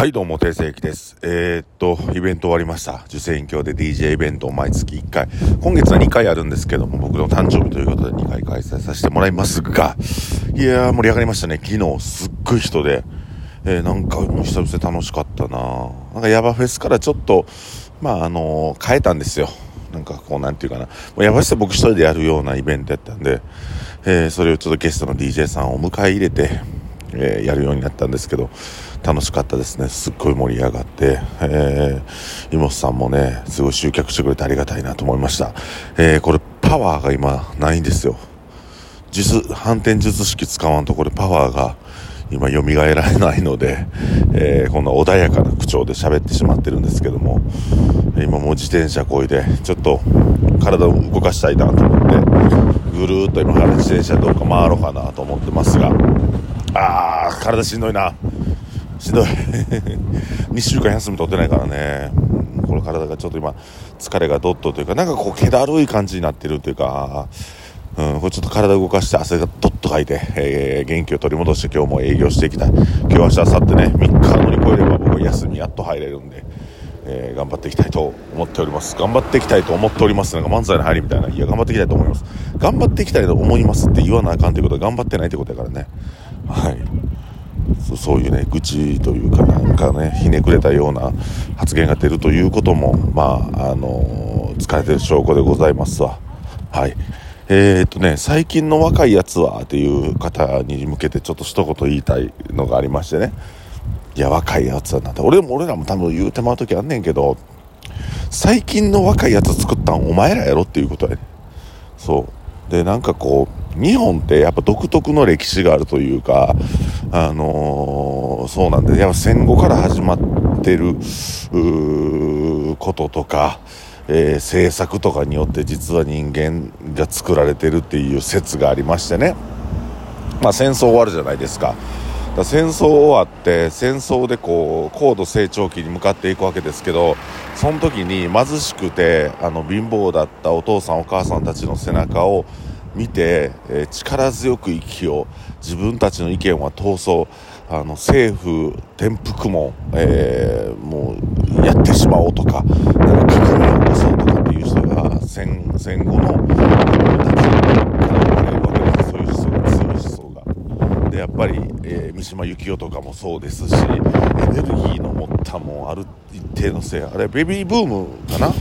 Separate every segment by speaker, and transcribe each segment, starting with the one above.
Speaker 1: はい、どうも、定世紀です。えー、っと、イベント終わりました。受選挙で DJ イベントを毎月1回。今月は2回あるんですけども、僕の誕生日ということで2回開催させてもらいますが、いやー、盛り上がりましたね。昨日、すっごい人で、えー、なんか、久々楽しかったななんか、ヤバフェスからちょっと、まあ、あのー変えたんですよ。なんか、こう、なんていうかな。もうヤバフェス僕一人でやるようなイベントやったんで、えーそれをちょっとゲストの DJ さんを迎え入れて、えーやるようになったんですけど楽しかったですね。すっごい盛り上がって、えー、妹さんもねすごい集客してくれてありがたいなと思いました、えーこれパワーが今ないんですよ。術反転術式使わんとこれパワーが今蘇られないので、えーこんな穏やかな口調で喋ってしまってるんですけども今もう自転車こいでちょっと体を動かしたいなと思ってぐるーっと今から自転車どうか回ろうかなと思ってますが体しんどいな。しんどい。2週間休み取ってないからね。この体がちょっと今疲れがどっとというかなんかこう気だるい感じになってるというかうん、これちょっと体動かして汗がどっとかいて、えー元気を取り戻して今日も営業していきたい。今日明日明後日ね3日乗り越えれば僕休みやっと入れるんで、えー頑張っていきたいと思っております。頑張っていきたいと思っておりますなんか漫才の入りみたいないや頑張っていきたいと思います。頑張っていきたいと思いますって言わなあかんということは頑張ってないということだからね。はい。そういうね愚痴というかなんかねひねくれたような発言が出るということもまああの疲れてる証拠でございますわ。はい。えー、っとね最近の若いやつはっていう方に向けてちょっと一言言いたいのがありましてね。いや若いやつはなんて俺も俺らも多分言うてまう時あんねんけど最近の若いやつ作ったんお前らやろっていうことやね。そう。でなんかこう日本ってやっぱ独特の歴史があるというかあのーそうなんでやっぱ戦後から始まってることとか、えー政策とかによって実は人間が作られてるっていう説がありましてねまあ戦争終わるじゃないですか。だ戦争終わって戦争でこう高度成長期に向かっていくわけですけどその時に貧しくてあの貧乏だったお父さんお母さんたちの背中を見て、えー力強く生きよう。自分たちの意見は闘争。あの政府転覆も、えーもうやってしまおうとかなんか革命を起こそうとかっていう人が戦戦後の子供たちから生まれるわけです。そういう思想が強い思想が。でやっぱり、えー三島由紀夫とかもそうですしエネルギーの持ったもある一定のせい。あれベビーブームかな？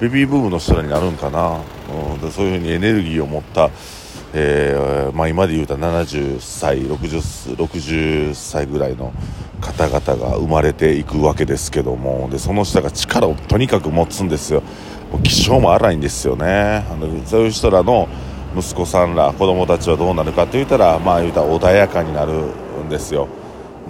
Speaker 1: ベビーブームの人らになるんかな、でそういうふうにエネルギーを持った、えーまあ、今で言うたら70歳 60, 60歳ぐらいの方々が生まれていくわけですけどもでその人が力をとにかく持つんですよ。もう気性も荒いんですよね。あのそういう人らの息子さんら子供たちはどうなるかと言ったらまあ言うたら穏やかになるんですよ。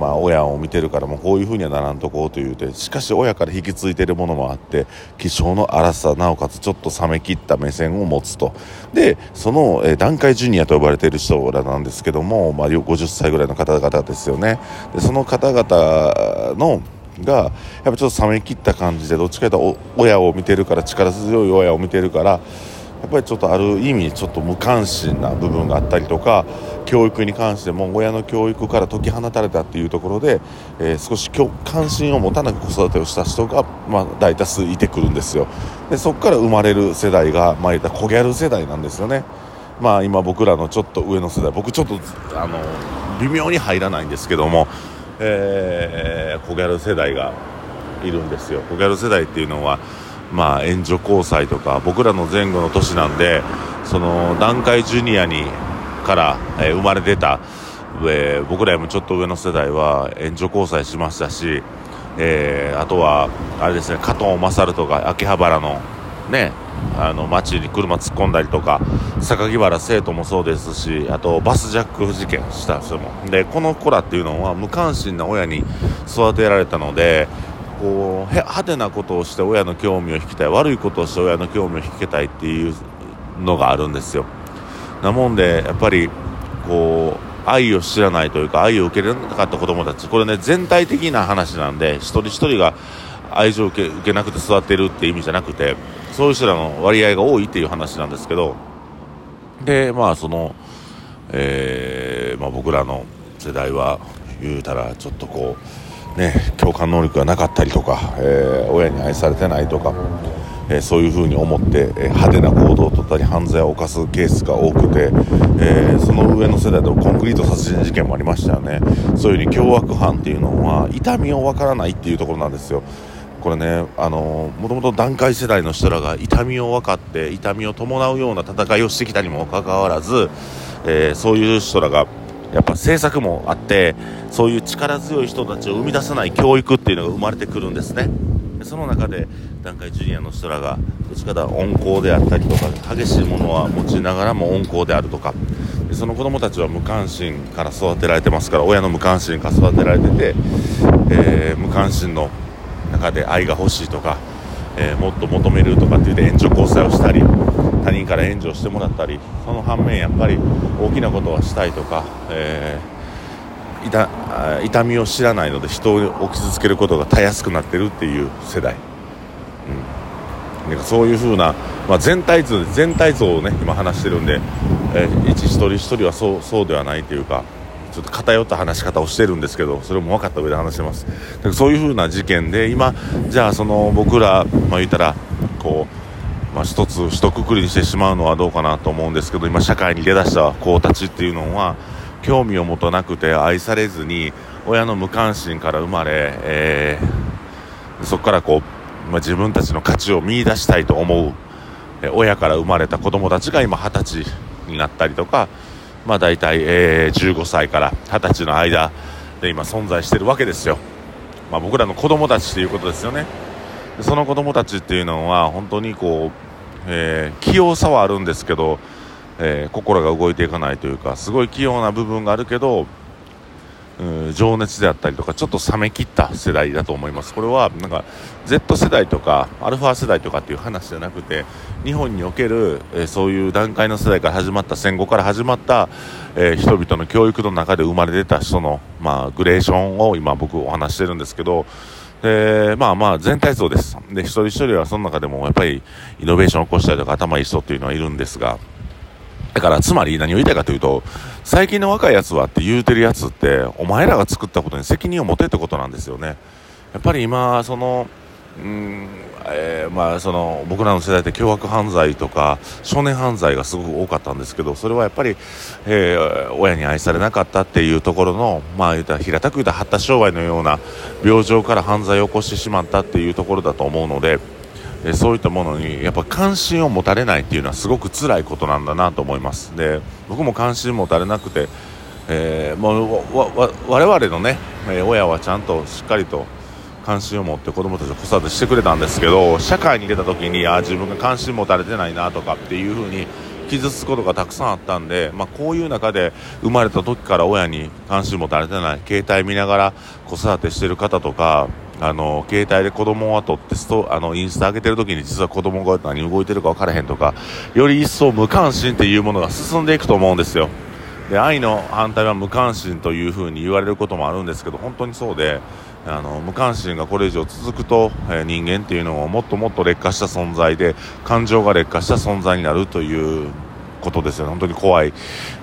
Speaker 1: まあ親を見てるからもうこういうふうにはならんとこうと言うてしかし親から引き継いでるものもあって気性の荒さなおかつちょっと冷め切った目線を持つと。でその、えー段階ジュニアと呼ばれている人らなんですけども、まあ、50歳ぐらいの方々ですよね。でその方々のがやっぱちょっと冷め切った感じでどっちかというと親を見てるから力強い親を見てるからやっぱりちょっとある意味ちょっと無関心な部分があったりとか教育に関しても親の教育から解き放たれたっていうところで、えー少し関心を持たなく子育てをした人が、まあ、大多数いてくるんですよ。でそこから生まれる世代が、まあ、ったらコギャル世代なんですよね。まあ今僕らのちょっと上の世代僕ちょっとあの微妙に入らないんですけども、えー、コギャル世代がいるんですよ。コギャル世代っていうのはまあ援助交際とか僕らの前後の年なんでその団塊ジュニアにから、えー生まれ出た、えー僕らよりもちょっと上の世代は援助交際しましたし、えーあとはあれですね加藤勝とか秋葉原のねあの街に車突っ込んだりとか榊原生徒もそうですしあとバスジャック事件した人もでこの子らっていうのは無関心な親に育てられたのでこうへ派手なことをして親の興味を引きたい悪いことをして親の興味を引けたいっていうのがあるんですよ。なもんでやっぱりこう愛を知らないというか愛を受けられなかった子供たちこれね全体的な話なんで一人一人が愛情を受け受けなくて育ってるって意味じゃなくてそういう人らの割合が多いっていう話なんですけどでまあその、えーまあ、僕らの世代は言うたらちょっとこうね、共感能力がなかったりとか、えー、親に愛されてないとか、えー、そういうふうに思って、え派手な行動をとったり犯罪を犯すケースが多くて、えその上の世代でコンクリート殺人事件もありましたよね。そういうふうに凶悪犯っていうのは痛みを分からないっていうところなんですよ。これね、あのもともと団塊世代の人らが痛みを分かって痛みを伴うような戦いをしてきたにもかかわらず、えー、そういう人らがやっぱ政策もあってそういう力強い人たちを生み出さない教育っていうのが生まれてくるんですね。その中で団塊ジュニアの人らがどっちかと温厚であったりとか激しいものは持ちながらも温厚であるとかその子供たちは無関心から育てられてますから親の無関心から育てられてて、えー、無関心の中で愛が欲しいとか、えー、もっと求めるとかって言って援助交際をしたり他人から援助してもらったりその反面やっぱり大きなことはしたいとか、えー、痛痛みを知らないので人を傷つけることがたやすくなってるっていう世代、うん、なんかそういう風な、まあ、全体図全体像をね今話してるんで、えー、一一人一人はそうそうではないというかちょっと偏った話し方をしてるんですけどそれも分かった上で話してます。だかそういう風な事件で今じゃあその僕ら、まあ、言ったらこう、まあ、一つ一括りにしてしまうのはどうかなと思うんですけど今社会に出だした子たちっていうのは興味を持たなくて愛されずに親の無関心から生まれ、えー、そこからこう、まあ、自分たちの価値を見いだしたいと思う、え親から生まれた子供たちが今二十歳になったりとかまあ、大体、えー、15歳から20歳の間で今存在してるわけですよ、まあ、僕らの子供たちということですよね。その子供たちっていうのは本当にこう、えー、器用さはあるんですけど、えー、心が動いていかないというかすごい器用な部分があるけどうん情熱であったりとかちょっと冷め切った世代だと思います。これはなんか Z 世代とかアルファ世代とかっていう話じゃなくて日本における、えー、そういう段階の世代から始まった戦後から始まった、えー、人々の教育の中で生まれ出た人の、まあ、グレーションを今僕お話してるんですけどでまあまあ全体像です。で一人一人はその中でもやっぱりイノベーションを起こしたりとか頭いい人っていうのはいるんですがだからつまり何を言いたいかというと最近の若いやつはって言うてるやつってお前らが作ったことに責任を持てってことなんですよね。やっぱり今そのうん。えー、まあその僕らの世代って凶悪犯罪とか少年犯罪がすごく多かったんですけどそれはやっぱり、えー、親に愛されなかったっていうところのまあ言た平たく言った発達障害のような病状から犯罪を起こしてしまったっていうところだと思うのでえそういったものにやっぱ関心を持たれないっていうのはすごく辛いことなんだなと思います。で僕も関心持たれなくて、えー、もう我々のね、え親はちゃんとしっかりと関心を持って子供たちを子育てしてくれたんですけど社会に出た時にあ自分が関心持たれてないなとかっていう風に傷つくことがたくさんあったんで、まあ、こういう中で生まれた時から親に関心持たれてない携帯見ながら子育てしてる方とかあの携帯で子供を撮ってストあのインスタ上げてる時に実は子供が何動いてるか分からへんとかより一層無関心っていうものが進んでいくと思うんですよ。で愛の反対は無関心というふうに言われることもあるんですけど本当にそうであの無関心がこれ以上続くと、えー、人間っていうのはもっともっと劣化した存在で感情が劣化した存在になるということですよ。ね本当に怖い、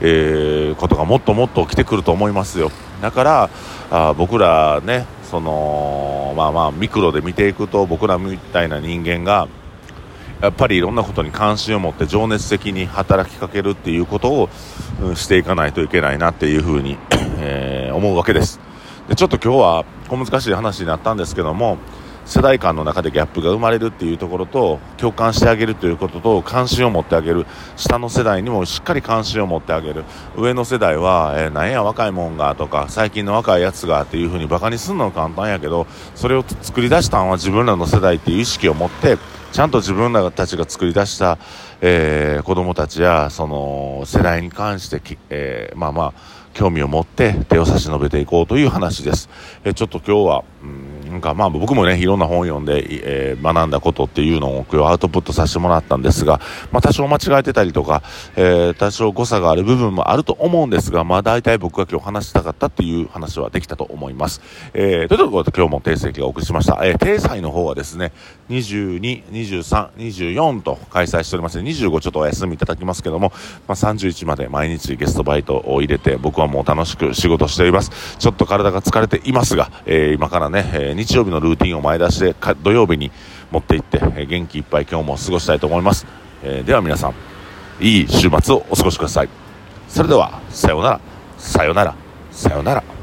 Speaker 1: えー、ことがもっともっと起きてくると思いますよ。だからあ僕らねそのまあまあミクロで見ていくと僕らみたいな人間がやっぱりいろんなことに関心を持って情熱的に働きかけるっていうことを、うん、していかないといけないなっていうふうに、えー、思うわけです。でちょっと今日は小難しい話になったんですけども世代間の中でギャップが生まれるっていうところと共感してあげるということと関心を持ってあげる。下の世代にもしっかり関心を持ってあげる。上の世代は、えー、なんや若いもんがとか最近の若いやつがっていう風にバカにするのは簡単やけどそれを作り出したのは自分らの世代っていう意識を持ってちゃんと自分らたちが作り出した、えー、子供たちやその世代に関して、えー、まあまあ興味を持って手を差し伸べていこうという話です。え、ちょっと今日は、うんなんかまあ僕もね、いろんな本を読んで、えー、学んだことっていうのを今日アウトプットさせてもらったんですが、まあ多少間違えてたりとか、えー、多少誤差がある部分もあると思うんですが、まあ大体僕が今日話したかったっていう話はできたと思います。えー、というところで今日も定石がお送りしました。えー、定裁の方はですね、22、23、24と開催しております25ちょっとお休みいただきますけども、まあ31まで毎日ゲストバイトを入れて僕はもう楽しく仕事しております。ちょっと体が疲れていますが、えー、今からね、えー、日曜日のルーティンを前出しで土曜日に持っていって、え、元気いっぱい今日も過ごしたいと思います、え、では皆さんいい週末をお過ごしください。それではさようなら。さようなら。さようなら。